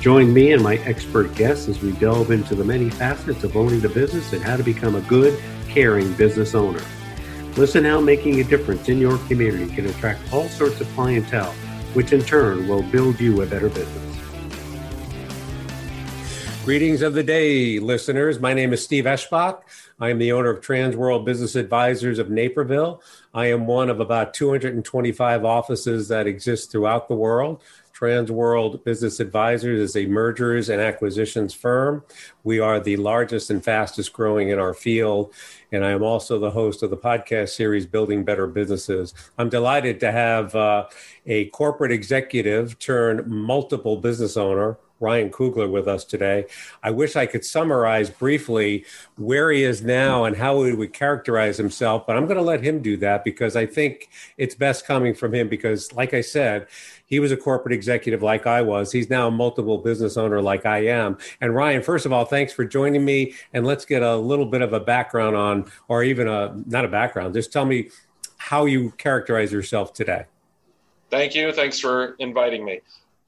Join me and my expert guests as we delve into the many facets of owning a business and how to become a good, caring business owner. Listen how making a difference in your community can attract all sorts of clientele, which in turn will build you a better business. Greetings of the day, listeners. My name is Steve Eschbach. I am the owner of Trans World Business Advisors of Naperville. I am one of about 225 offices that exist throughout the world. Transworld Business Advisors is a mergers and acquisitions firm. We are the largest and fastest growing in our field. And I am also the host of the podcast series Building Better Businesses. I'm delighted to have uh, a corporate executive turn multiple business owner Ryan Kugler with us today. I wish I could summarize briefly where he is now and how he would characterize himself, but I'm going to let him do that because I think it's best coming from him because, like I said, he was a corporate executive like I was. He's now a multiple business owner like I am. And Ryan, first of all, thanks for joining me. And let's get a little bit of a background on, or even a not a background, just tell me how you characterize yourself today. Thank you. Thanks for inviting me.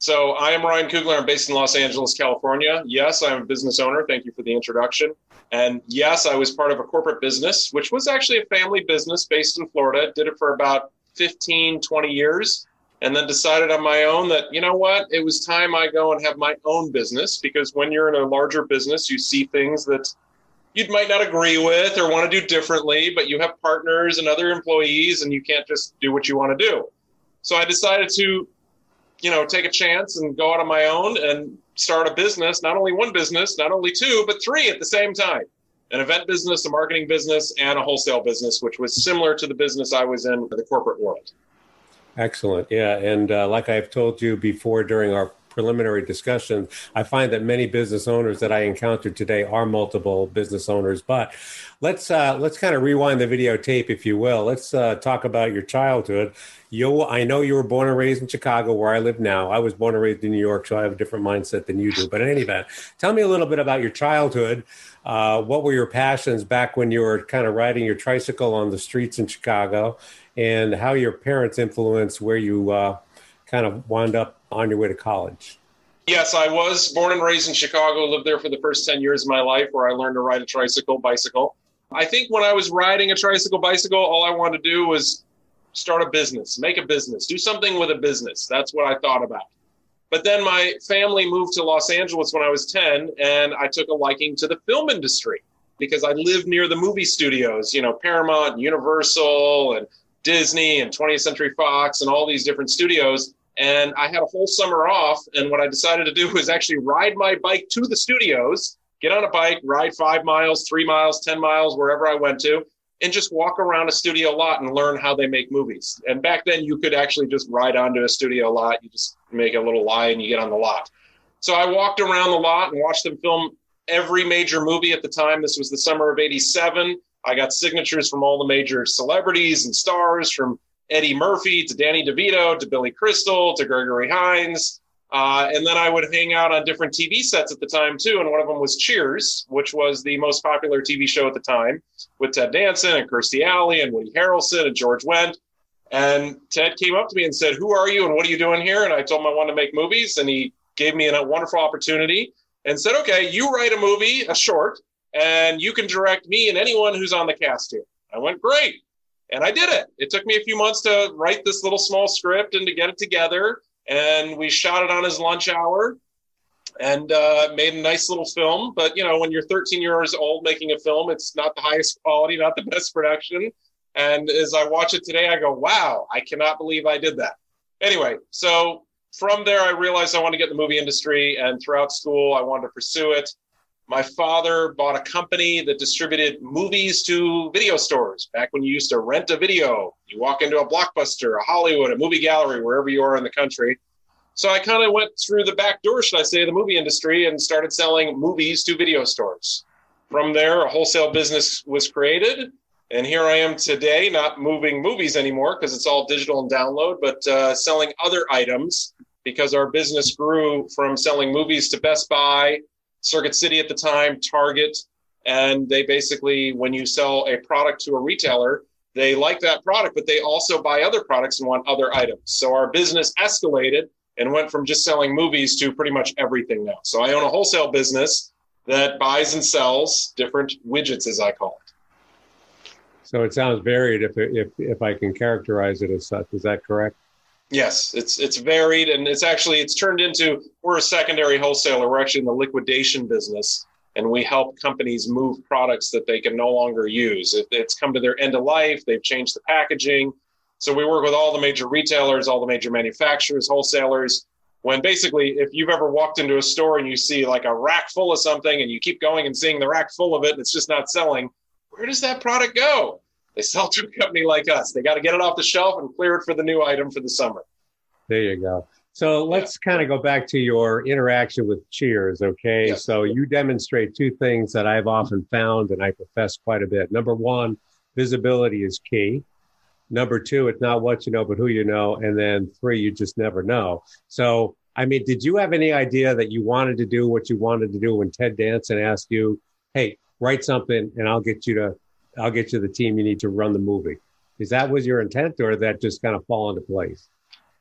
So I am Ryan Kugler. I'm based in Los Angeles, California. Yes, I'm a business owner. Thank you for the introduction. And yes, I was part of a corporate business, which was actually a family business based in Florida. Did it for about 15, 20 years. And then decided on my own that, you know what, it was time I go and have my own business because when you're in a larger business, you see things that you might not agree with or want to do differently, but you have partners and other employees and you can't just do what you want to do. So I decided to you know, take a chance and go out on my own and start a business, not only one business, not only two, but three at the same time an event business, a marketing business, and a wholesale business, which was similar to the business I was in for the corporate world. Excellent. Yeah. And uh, like I've told you before during our preliminary discussion, I find that many business owners that I encountered today are multiple business owners. But let's uh, let's kind of rewind the videotape, if you will. Let's uh, talk about your childhood. You, I know you were born and raised in Chicago, where I live now. I was born and raised in New York, so I have a different mindset than you do. But in any event, tell me a little bit about your childhood. Uh, what were your passions back when you were kind of riding your tricycle on the streets in Chicago, and how your parents influenced where you uh, kind of wound up on your way to college? Yes, I was born and raised in Chicago, lived there for the first 10 years of my life where I learned to ride a tricycle, bicycle. I think when I was riding a tricycle, bicycle, all I wanted to do was start a business, make a business, do something with a business. That's what I thought about. But then my family moved to Los Angeles when I was 10, and I took a liking to the film industry because I lived near the movie studios, you know, Paramount, and Universal, and Disney, and 20th Century Fox, and all these different studios. And I had a whole summer off. And what I decided to do was actually ride my bike to the studios, get on a bike, ride five miles, three miles, 10 miles, wherever I went to, and just walk around a studio lot and learn how they make movies. And back then, you could actually just ride onto a studio lot. You just make a little line, you get on the lot. So I walked around the lot and watched them film every major movie at the time. This was the summer of 87. I got signatures from all the major celebrities and stars from Eddie Murphy to Danny DeVito to Billy Crystal to Gregory Hines. Uh, and then I would hang out on different TV sets at the time too. And one of them was Cheers, which was the most popular TV show at the time with Ted Danson and Kirstie Alley and Woody Harrelson and George Wendt. And Ted came up to me and said, Who are you and what are you doing here? And I told him I wanted to make movies. And he gave me a wonderful opportunity and said, Okay, you write a movie, a short, and you can direct me and anyone who's on the cast here. I went, Great. And I did it. It took me a few months to write this little small script and to get it together. And we shot it on his lunch hour. and uh, made a nice little film. But you know, when you're 13 years old making a film, it's not the highest quality, not the best production. And as I watch it today, I go, "Wow, I cannot believe I did that." Anyway, so from there, I realized I wanted to get in the movie industry, and throughout school, I wanted to pursue it. My father bought a company that distributed movies to video stores. Back when you used to rent a video, you walk into a blockbuster, a Hollywood, a movie gallery, wherever you are in the country. So I kind of went through the back door, should I say, of the movie industry and started selling movies to video stores. From there, a wholesale business was created. And here I am today, not moving movies anymore because it's all digital and download, but uh, selling other items because our business grew from selling movies to Best Buy, Circuit City at the time, Target. And they basically, when you sell a product to a retailer, they like that product, but they also buy other products and want other items. So our business escalated and went from just selling movies to pretty much everything now. So I own a wholesale business that buys and sells different widgets, as I call it. So it sounds varied, if if if I can characterize it as such. Is that correct? Yes, it's it's varied, and it's actually it's turned into we're a secondary wholesaler. We're actually in the liquidation business, and we help companies move products that they can no longer use. It, it's come to their end of life. They've changed the packaging so we work with all the major retailers, all the major manufacturers, wholesalers. When basically, if you've ever walked into a store and you see like a rack full of something and you keep going and seeing the rack full of it and it's just not selling, where does that product go? They sell to a company like us. They got to get it off the shelf and clear it for the new item for the summer. There you go. So let's yeah. kind of go back to your interaction with Cheers, okay? So you demonstrate two things that I've often found and I profess quite a bit. Number one, visibility is key. Number two, it's not what you know, but who you know. And then three, you just never know. So, I mean, did you have any idea that you wanted to do what you wanted to do when Ted Danson asked you, "Hey, write something, and I'll get you to, I'll get you the team you need to run the movie"? Is that was your intent, or that just kind of fall into place?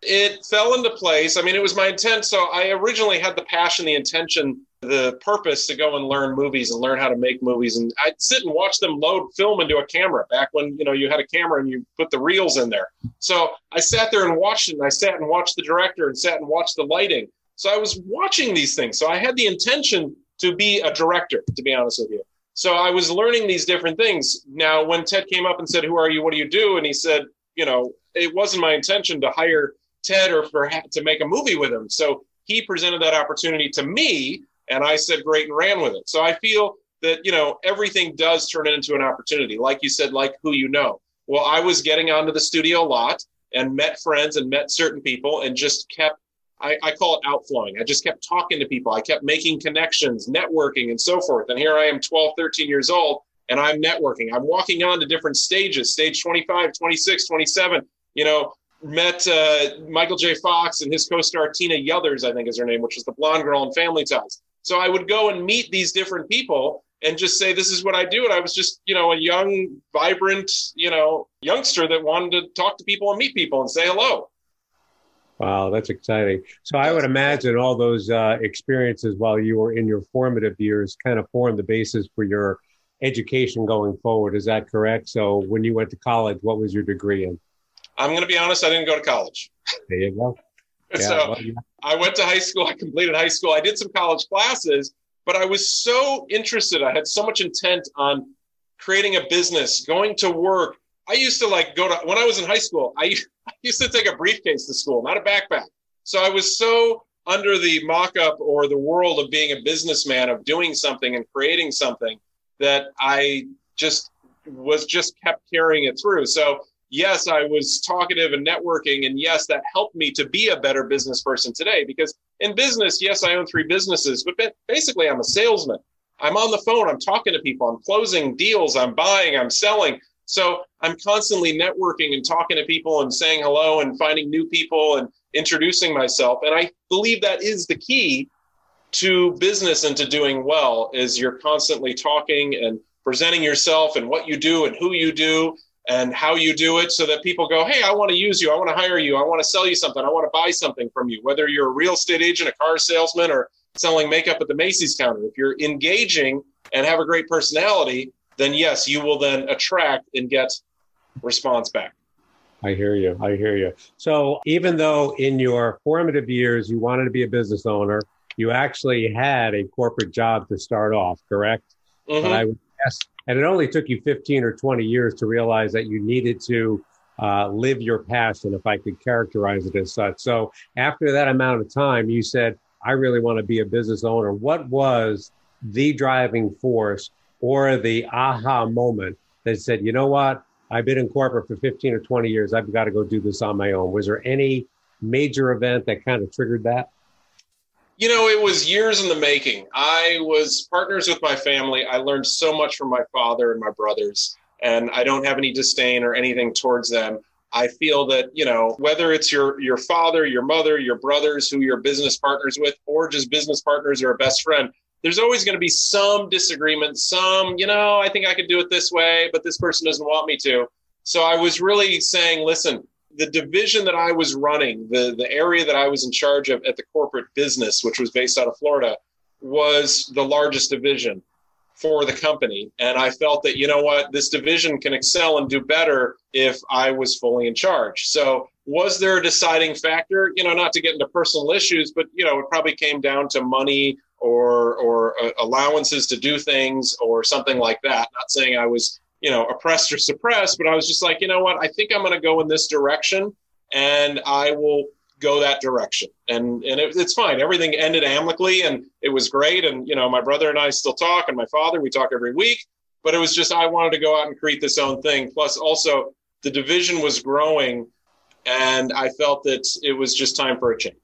It fell into place. I mean, it was my intent. So I originally had the passion, the intention the purpose to go and learn movies and learn how to make movies. And I'd sit and watch them load film into a camera back when, you know, you had a camera and you put the reels in there. So I sat there and watched it and I sat and watched the director and sat and watched the lighting. So I was watching these things. So I had the intention to be a director, to be honest with you. So I was learning these different things. Now, when Ted came up and said, Who are you? What do you do? And he said, You know, it wasn't my intention to hire Ted or for to make a movie with him. So he presented that opportunity to me and I said great and ran with it. So I feel that, you know, everything does turn into an opportunity. Like you said, like who you know. Well, I was getting onto the studio a lot and met friends and met certain people and just kept I, I, call it outflowing. I just kept talking to people. I kept making connections, networking, and so forth. And here I am, 12, 13 years old, and I'm networking. I'm walking on to different stages stage 25, 26, 27. You know, met uh, Michael J. Fox and his co star Tina Yothers, I think is her name, which was the blonde girl in Family Ties. So I would go and meet these different people and just say, this is what I do. And I was just, you know, a young, vibrant, you know, youngster that wanted to talk to people and meet people and say hello. Wow, that's exciting. So I would imagine all those uh, experiences while you were in your formative years kind of formed the basis for your education going forward. Is that correct? So when you went to college, what was your degree in? I'm going to be honest, I didn't go to college. There you go. Yeah, so well, yeah. I went to high school. I completed high school. I did some college classes, but I was so interested. I had so much intent on creating a business, going to work. I used to like go to when I was in high school. I, I used to take a briefcase to school, not a backpack. So I was so under the mock-up or the world of being a businessman, of doing something and creating something that I just was just kept carrying it through. So yes, I was talkative and networking. And yes, that helped me to be a better business person today because in business, yes, I own three businesses, but basically I'm a salesman. I'm on the phone, I'm talking to people, I'm closing deals, I'm buying, I'm selling. So I'm constantly networking and talking to people and saying hello and finding new people and introducing myself. And I believe that is the key to business and to doing well is you're constantly talking and presenting yourself and what you do and who you do and how you do it so that people go, Hey, I want to use you. I want to hire you. I want to sell you something. I want to buy something from you, whether you're a real estate agent, a car salesman, or selling makeup at the Macy's counter. If you're engaging and have a great personality, then yes, you will then attract and get response back. I hear you. I hear you. So even though in your formative years you wanted to be a business owner, you actually had a corporate job to start off, correct? Mm-hmm. But I would guess, and it only took you 15 or 20 years to realize that you needed to uh, live your passion, if I could characterize it as such. So after that amount of time, you said, I really want to be a business owner. What was the driving force or the aha moment that said, you know what? I've been in corporate for 15 or 20 years. I've got to go do this on my own. Was there any major event that kind of triggered that? You know, it was years in the making. I was partners with my family. I learned so much from my father and my brothers, and I don't have any disdain or anything towards them. I feel that, you know, whether it's your your father, your mother, your brothers who you're business partners with, or just business partners or a best friend, there's always going to be some disagreement, some, you know, I think I could do it this way, but this person doesn't want me to. So I was really saying, listen, the division that I was running, the, the area that I was in charge of at the corporate business, which was based out of Florida, was the largest division for the company. And I felt that, you know what, this division can excel and do better if I was fully in charge. So, was there a deciding factor? You know, not to get into personal issues, but, you know, it probably came down to money or or uh, allowances to do things or something like that. Not saying I was you know oppressed or suppressed, but I was just like, you know what, I think I'm going to go in this direction, and I will go that direction. And and it, it's fine. Everything ended amicably, and it was great. And you know, my brother and I still talk, and my father, we talk every week. But it was just I wanted to go out and create this own thing. Plus, also the division was growing, and I felt that it was just time for a change.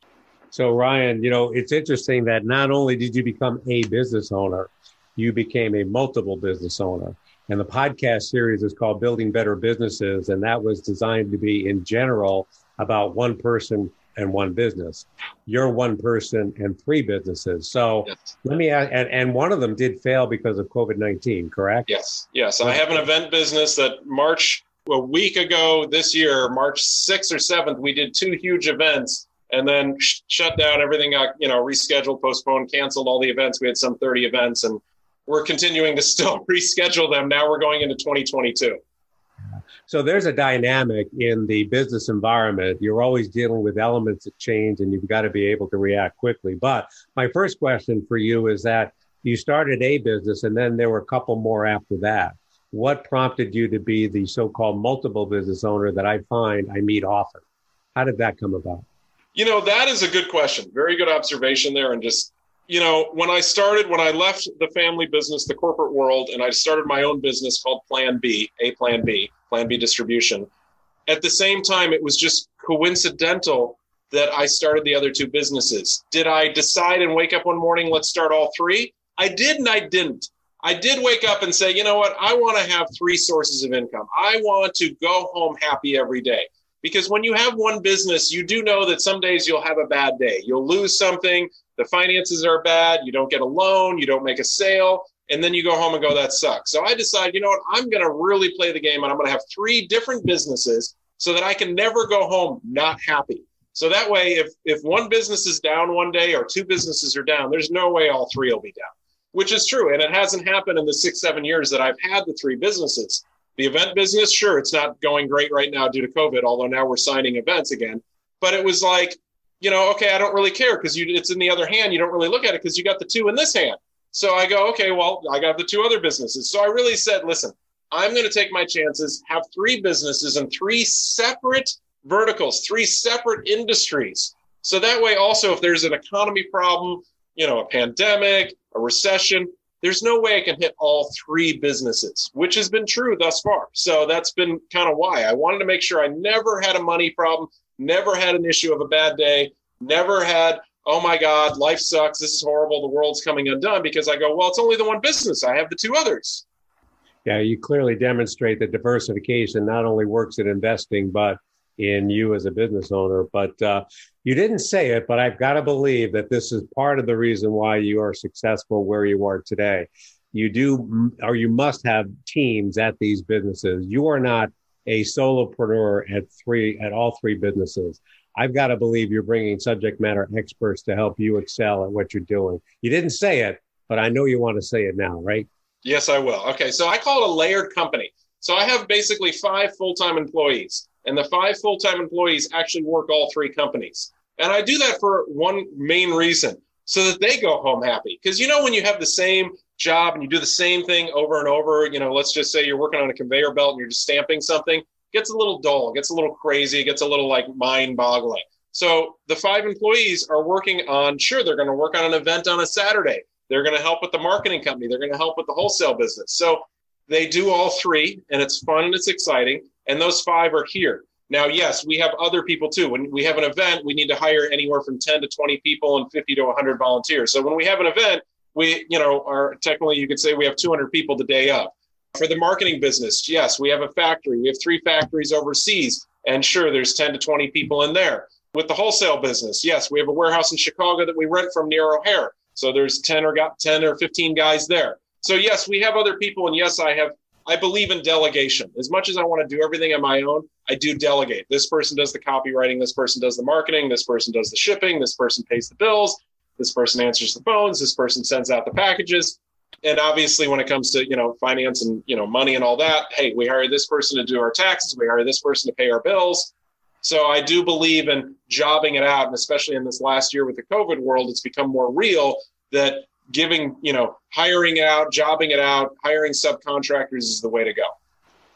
So, Ryan, you know, it's interesting that not only did you become a business owner, you became a multiple business owner. And the podcast series is called Building Better Businesses. And that was designed to be, in general, about one person and one business. You're one person and three businesses. So yes. let me ask, and, and one of them did fail because of COVID 19, correct? Yes. Yes. I have an event business that March, a week ago this year, March 6th or 7th, we did two huge events and then sh- shut down. Everything got you know rescheduled, postponed, canceled. All the events. We had some 30 events, and we're continuing to still reschedule them. Now we're going into 2022. So there's a dynamic in the business environment. You're always dealing with elements that change, and you've got to be able to react quickly. But my first question for you is that you started a business, and then there were a couple more after that. What prompted you to be the so-called multiple business owner that I find I meet often? How did that come about? You know, that is a good question. Very good observation there. And just, you know, when I started, when I left the family business, the corporate world, and I started my own business called Plan B, A Plan B, Plan B Distribution, at the same time, it was just coincidental that I started the other two businesses. Did I decide and wake up one morning, let's start all three? I did and I didn't. I did wake up and say, you know what? I want to have three sources of income. I want to go home happy every day because when you have one business, you do know that some days you'll have a bad day. You'll lose something, the finances are bad, you don't get a loan, you don't make a sale, and then you go home and go, that sucks. So I decide, you know what, I'm going to really play the game and I'm going to have three different businesses so that I can never go home not happy. So that way, if, if one business is down one day or two businesses are down, there's no way all three will be down, which is true. And it hasn't happened in the six, seven years that I've had the three businesses. The event business, sure, it's not going great right now due to COVID, although now we're signing events again. But it was like, you know, okay, I don't really care because you it's in the other hand. You don't really look at it because you got the two in this hand. So I go, okay, well, I got the two other businesses. So I really said, listen, I'm going to take my chances, have three businesses and three separate verticals, three separate industries. So that way, also, if there's an economy problem, you know, a pandemic, a recession, there's no way I can hit all three businesses, which has been true thus far. So that's been kind of why I wanted to make sure I never had a money problem, never had an issue of a bad day, never had, oh my God, life sucks. This is horrible. The world's coming undone because I go, well, it's only the one business. I have the two others. Yeah, you clearly demonstrate that diversification not only works in investing, but in you as a business owner. But uh, you didn't say it, but I've got to believe that this is part of the reason why you are successful where you are today. You do, or you must have teams at these businesses. You are not a solopreneur at three, at all three businesses. I've got to believe you're bringing subject matter experts to help you excel at what you're doing. You didn't say it, but I know you want to say it now, right? Yes, I will. Okay. So I call it a layered company. So I have basically five full time employees and the five full-time employees actually work all three companies. And I do that for one main reason. so that they go home happy. Because you know, when you have the same job and you do the same thing over and over, you know, let's just say you're working on a conveyor belt and you're just stamping something, gets a little dull, gets a little crazy, gets a little like mind boggling. So the five employees are working on, sure, they're going to work on an event on a Saturday. They're going to help with the marketing company. They're going to help with the wholesale business. So they do all three, and it's fun and it's exciting. And those five are here. Now, yes, we have other people too. When we have an event, we need to hire anywhere from 10 to 20 people and 50 to 100 volunteers. So when we have an event, we, you know, are technically you could say we have 200 people the day of. For the marketing business, yes, we have a factory. We have three factories overseas. And sure, there's 10 to 20 people in there. With the wholesale business, yes, we have a warehouse in Chicago that we rent from near O'Hare. So there's 10 or got 10 or 15 guys there. So yes, we have other people. And yes, I have I believe in delegation. As much as I want to do everything on my own, I do delegate. This person does the copywriting, this person does the marketing, this person does the shipping, this person pays the bills, this person answers the phones, this person sends out the packages. And obviously when it comes to, you know, finance and, you know, money and all that, hey, we hire this person to do our taxes, we hire this person to pay our bills. So I do believe in jobbing it out, and especially in this last year with the COVID world, it's become more real that giving, you know, hiring it out, jobbing it out, hiring subcontractors is the way to go.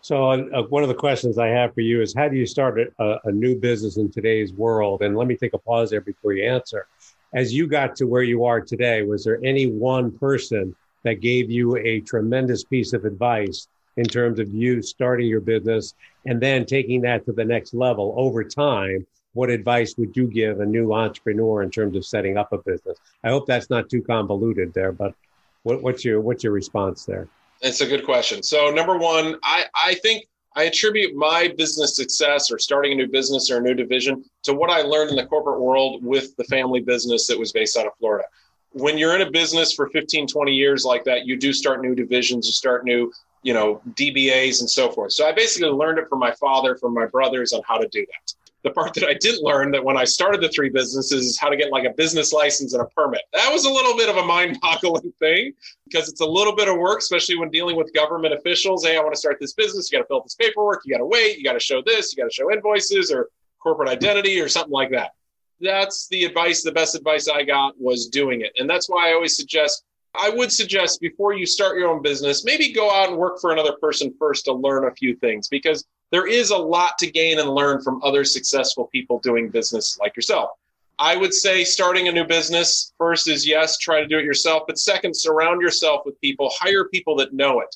So, uh, one of the questions I have for you is how do you start a, a, new business in today's world? And let me take a pause there before you answer. As you got to where you are today, was there any one person that gave you a tremendous piece of advice in terms of you starting your business and then taking that to the next level over time what advice would you give a new entrepreneur in terms of setting up a business? I hope that's not too convoluted there, but what, what's your what's your response there? It's a good question. So number one, I, I think I attribute my business success or starting a new business or a new division to what I learned in the corporate world with the family business that was based out of Florida. When you're in a business for 15, 20 years like that, you do start new divisions, you start new, you know, DBAs and so forth. So I basically learned it from my father, from my brothers on how to do that the part that I didn't learn that when I started the three businesses is how to get like a business license and a permit. That was a little bit of a mind boggling thing because it's a little bit of work, especially when dealing with government officials. Hey, I want to start this business. You got to fill out this paperwork. You got to wait. You got to show this. You got to show invoices or corporate identity or something like that. That's the advice. The best advice I got was doing it. And that's why I always suggest I would suggest before you start your own business, maybe go out and work for another person first to learn a few things because there is a lot to gain and learn from other successful people doing business like yourself. I would say starting a new business first is yes, try to do it yourself, but second, surround yourself with people, hire people that know it.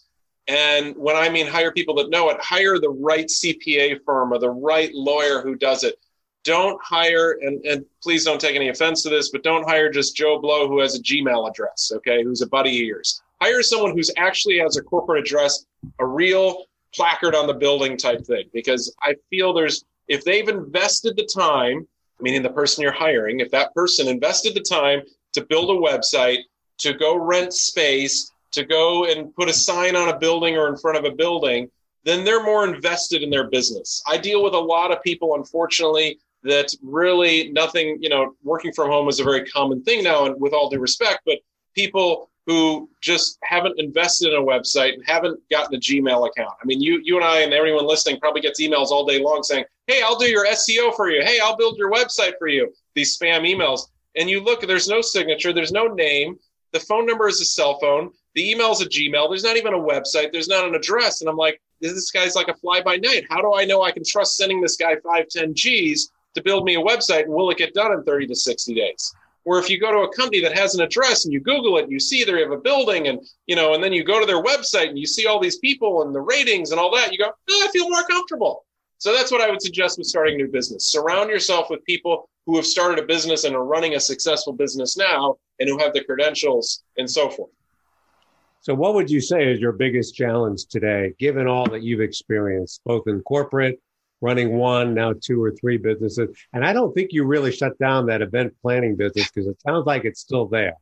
And when I mean hire people that know it, hire the right CPA firm or the right lawyer who does it. Don't hire, and, and please don't take any offense to this, but don't hire just Joe Blow who has a Gmail address, okay, who's a buddy of yours. Hire someone who's actually has a corporate address, a real placard on the building type thing because I feel there's if they've invested the time, meaning the person you're hiring, if that person invested the time to build a website, to go rent space, to go and put a sign on a building or in front of a building, then they're more invested in their business. I deal with a lot of people, unfortunately, that really nothing, you know, working from home is a very common thing now, and with all due respect, but people who just haven't invested in a website and haven't gotten a Gmail account. I mean, you you and I and everyone listening probably gets emails all day long saying, "Hey, I'll do your SEO for you. Hey, I'll build your website for you." These spam emails, and you look, there's no signature, there's no name, the phone number is a cell phone, the email is a Gmail. There's not even a website. There's not an address, and I'm like, this guy's like a fly by night. How do I know I can trust sending this guy five, ten G's to build me a website, and will it get done in 30 to 60 days? Or if you go to a company that has an address and you Google it and you see they have a building and you know, and then you go to their website and you see all these people and the ratings and all that, you go, oh, I feel more comfortable. So that's what I would suggest with starting a new business. Surround yourself with people who have started a business and are running a successful business now and who have the credentials and so forth. So, what would you say is your biggest challenge today, given all that you've experienced, both in corporate running one, now two or three businesses. And I don't think you really shut down that event planning business because it sounds like it's still there.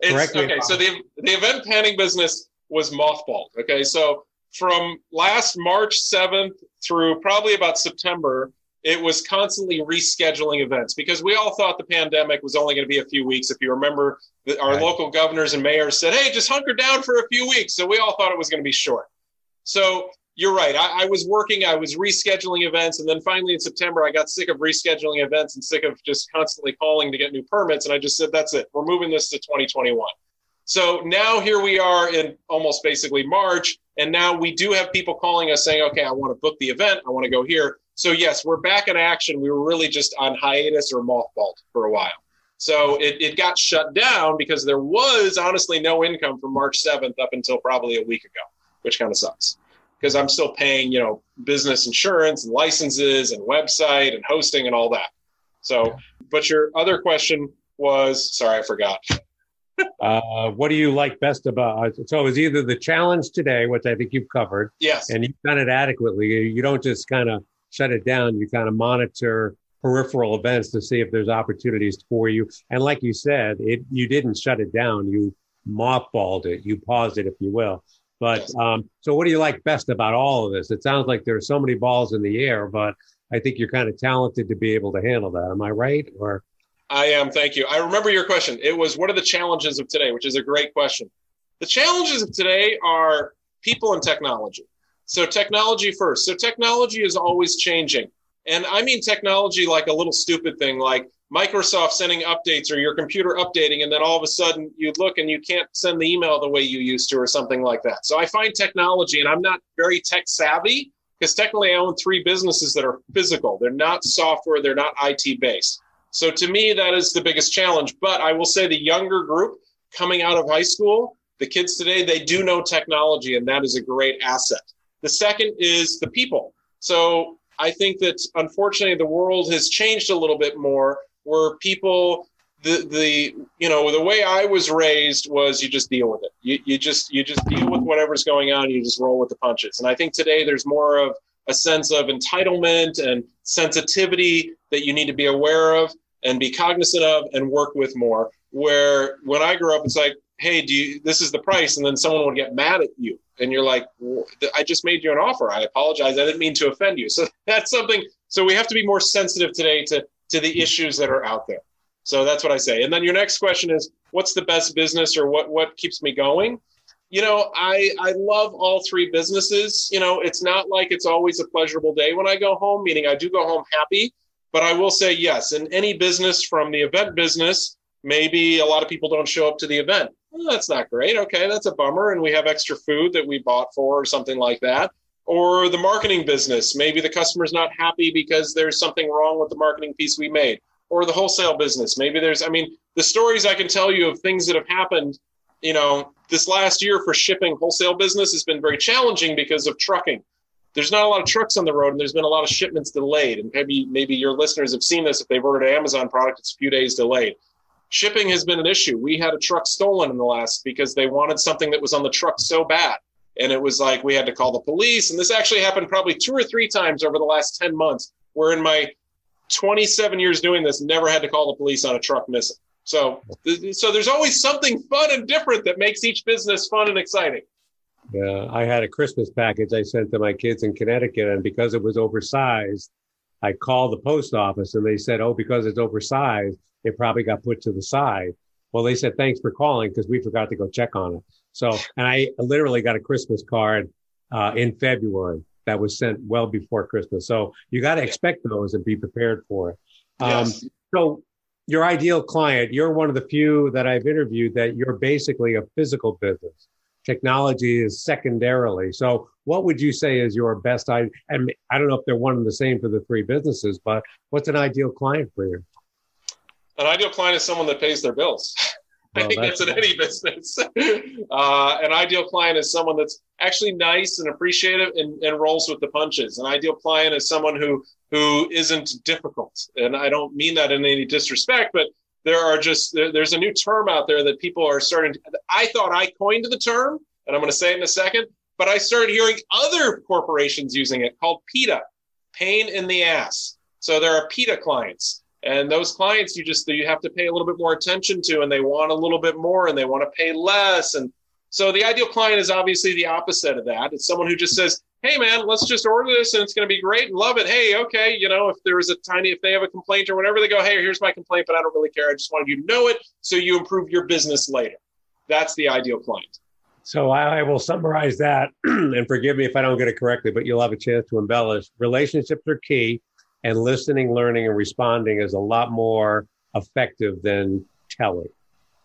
It's, okay, so the, the event planning business was mothballed. Okay, so from last March 7th through probably about September, it was constantly rescheduling events because we all thought the pandemic was only going to be a few weeks. If you remember, our right. local governors and mayors said, hey, just hunker down for a few weeks. So we all thought it was going to be short. So you're right. I, I, was working, I was rescheduling events, and then finally in September, I got sick of rescheduling events and sick of just constantly calling to get new permits. And I just said, that's it. We're moving this to 2021. So now here we are in almost basically March, and now we do have people calling us saying, okay, I want to book the event, I want to go here. So yes, we're back in action. We were really just on hiatus or mothballed for a while. So it, it got shut down because there was honestly no income from March 7th up until probably a week ago, which kind of sucks because I'm still paying, you know, business insurance and licenses and website and hosting and all that. So, but your other question was sorry, I forgot. uh, what do you like best about so it was either the challenge today, which I think you've covered. Yes. And you've done it adequately. You don't just kind of shut it down, you kind of monitor peripheral events to see if there's opportunities for you. And like you said, it you didn't shut it down, you mothballed it, you paused it, if you will. But um, so, what do you like best about all of this? It sounds like there are so many balls in the air, but I think you're kind of talented to be able to handle that. Am I right? Or I am. Thank you. I remember your question. It was, "What are the challenges of today?" Which is a great question. The challenges of today are people and technology. So, technology first. So, technology is always changing, and I mean technology like a little stupid thing, like Microsoft sending updates or your computer updating, and then all of a sudden you look and you can't send the email the way you used to, or something like that. So I find technology, and I'm not very tech savvy because technically I own three businesses that are physical. They're not software, they're not IT based. So to me, that is the biggest challenge. But I will say the younger group coming out of high school, the kids today, they do know technology, and that is a great asset. The second is the people. So I think that unfortunately the world has changed a little bit more where people the the you know the way I was raised was you just deal with it. You you just you just deal with whatever's going on. You just roll with the punches. And I think today there's more of a sense of entitlement and sensitivity that you need to be aware of and be cognizant of and work with more. Where when I grew up, it's like, hey, do you, this is the price, and then someone would get mad at you, and you're like, I just made you an offer. I apologize. I didn't mean to offend you. So that's something. So we have to be more sensitive today to to the issues that are out there. So that's what I say. And then your next question is, what's the best business or what what keeps me going? You know, I I love all three businesses. You know, it's not like it's always a pleasurable day when I go home, meaning I do go home happy. But I will say yes, in any business from the event business, maybe a lot of people don't show up to the event. Well, that's not great. Okay, that's a bummer. And we have extra food that we bought for or something like that or the marketing business. Maybe the customer's not happy because there's something wrong with the marketing piece we made, or the wholesale business. Maybe there's, I mean, the stories I can tell you of things that have happened, you know, this last year for shipping wholesale business has been very challenging because of trucking. There's not a lot of trucks on the road, and there's been a lot of shipments delayed. And maybe maybe your listeners have seen this. If they've ordered an Amazon product, it's a few days delayed. Shipping has been an issue. We had a truck stolen in the last because they wanted something that was on the truck so bad and it was like we had to call the police. And this actually happened probably two or three times over the last 10 months where in my 27 years doing this never had to call the police on a truck missing. So so there's always something fun and different that makes each business fun and exciting. Yeah i had a christmas package i sent to my kids in connecticut and because it was oversized i called the post office and they said oh because it's oversized it probably got put to the side. Well they said thanks for calling because we forgot to go check on it so, and I literally got a Christmas card uh, in February that was sent well before Christmas. So you got to expect those and be prepared for it. Um, yes. So your ideal client, you're one of the few that I've interviewed that you're basically a physical business. Technology is secondarily. So what would you say is your best I and I don't know if they're one and the same for the three businesses, but what's an ideal client for you? An ideal client is someone that pays their bills. I think that's, that's in any business. uh, an ideal client is someone that's actually nice and appreciative and, and, rolls with the punches. An ideal client is someone who who isn't difficult, and I don't mean that in any disrespect, but there are just there, there's a new term out there that people are starting. To, I thought I coined the term, and I'm going to say it in a second, but I started hearing other corporations using it called PITA, pain in the ass. So there are PITA clients and those clients you just you have to pay a little bit more attention to and they want a little bit more and they want to pay less and so the ideal client is obviously the opposite of that. It's someone who just says hey man let's just order this and it's going to be great and love it. Hey okay you know if there is a tiny if they have a complaint or whatever they go hey here's my complaint but i don't really care. I just wanted you to know it so you improve your business later that's the ideal client. So I will summarize that and forgive me if I don't get it correctly, but you'll have a chance to embellish. Relationships are key, and listening, learning, and responding is a lot more effective than telling,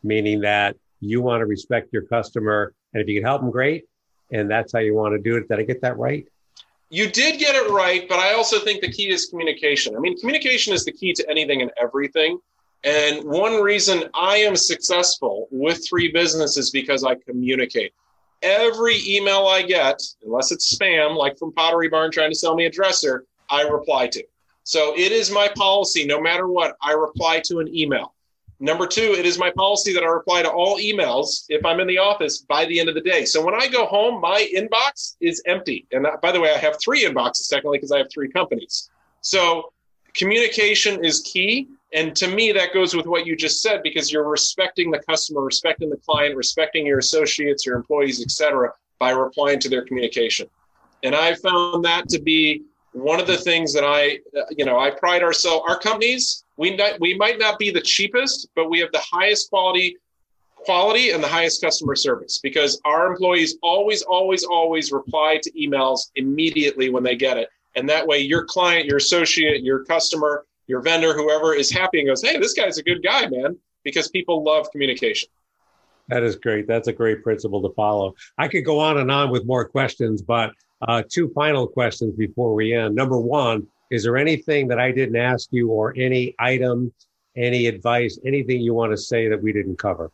meaning that you want to respect your customer. And if you can help them, great. And that's how you want to do it. Did I get that right? You did get it right, but I also think the key is communication. I mean, communication is the key to anything and everything. And one reason I am successful with three businesses because I communicate. Every email I get, unless it's spam, like from Pottery Barn trying to sell me a dresser, I reply to. So it is my policy, no matter what, I reply to an email. Number two, it is my policy that I reply to all emails if I'm in the office by the end of the day. So when I go home, my inbox is empty. And by the way, I have three inboxes, secondly, because I have three companies. So communication is key. And to me, that goes with what you just said because you're respecting the customer, respecting the client, respecting your associates, your employees, et cetera, by replying to their communication. And I found that to be one of the things that I, uh, you know, I pride ourselves. Our companies, we not, we might not be the cheapest, but we have the highest quality quality and the highest customer service because our employees always, always, always reply to emails immediately when they get it. And that way, your client, your associate, your customer, your vendor, whoever is happy and goes, "Hey, this guy's a good guy, man," because people love communication. That is great. That's a great principle to follow. I could go on and on with more questions, but uh, two final questions before we end. Number one, is there anything that I didn't ask you or any item, any advice, anything you want to say that we didn't cover?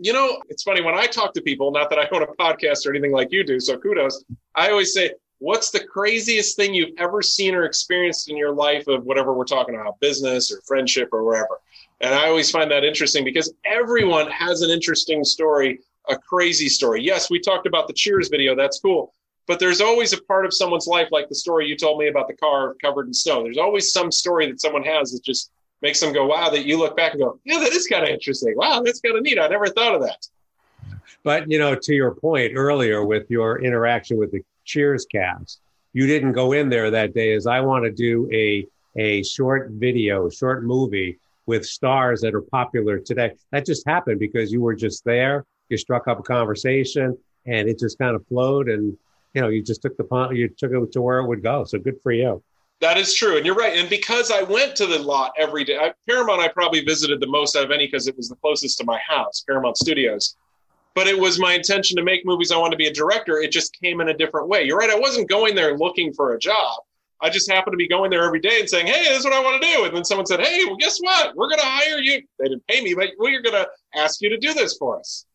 You know, it's funny when I talk to people, not that I own a podcast or anything like you do, so kudos. I always say, What's the craziest thing you've ever seen or experienced in your life of whatever we're talking about, business or friendship or wherever? And I always find that interesting because everyone has an interesting story, a crazy story. Yes, we talked about the Cheers video. That's cool. But there's always a part of someone's life, like the story you told me about the car covered in snow. There's always some story that someone has that just makes them go, wow, that you look back and go, yeah, that is kind of interesting. Wow, that's kind of neat. I never thought of that. But, you know, to your point earlier with your interaction with the Cheers cast, you didn't go in there that day as I want to do a, a short video, short movie with stars that are popular today. That just happened because you were just there. You struck up a conversation and it just kind of flowed and you know, you just took the you took it to where it would go. So good for you. That is true, and you're right. And because I went to the lot every day, I, Paramount I probably visited the most out of any because it was the closest to my house, Paramount Studios. But it was my intention to make movies. I wanted to be a director. It just came in a different way. You're right. I wasn't going there looking for a job. I just happened to be going there every day and saying, "Hey, this is what I want to do." And then someone said, "Hey, well, guess what? We're going to hire you." They didn't pay me, but we're going to ask you to do this for us.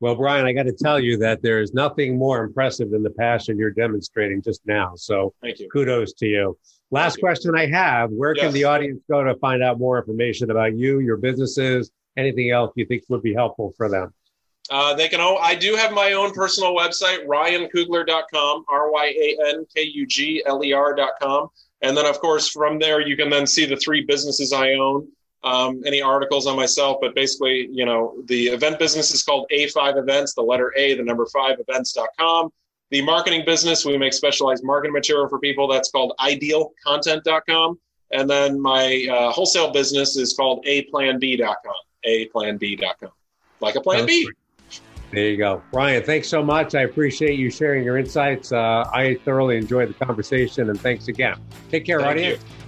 Well, Brian, I got to tell you that there is nothing more impressive than the passion you're demonstrating just now. So, thank you. Kudos to you. Last Thank question you. I have Where yes. can the audience go to find out more information about you, your businesses, anything else you think would be helpful for them? Uh, they can. Oh, I do have my own personal website, ryankugler.com, R Y A N K U G L E R.com. And then, of course, from there, you can then see the three businesses I own um, any articles on myself, but basically, you know, the event business is called A5 Events, the letter A, the number five events.com. The marketing business, we make specialized marketing material for people. That's called idealcontent.com. And then my uh, wholesale business is called aplanb.com, aplanb.com, like a plan B. There you go. Ryan, thanks so much. I appreciate you sharing your insights. Uh, I thoroughly enjoyed the conversation, and thanks again. Take care, Thank audience. You.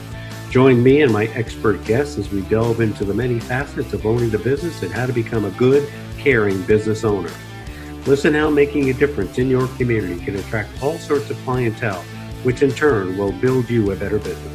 Join me and my expert guests as we delve into the many facets of owning a business and how to become a good, caring business owner. Listen how making a difference in your community can attract all sorts of clientele, which in turn will build you a better business.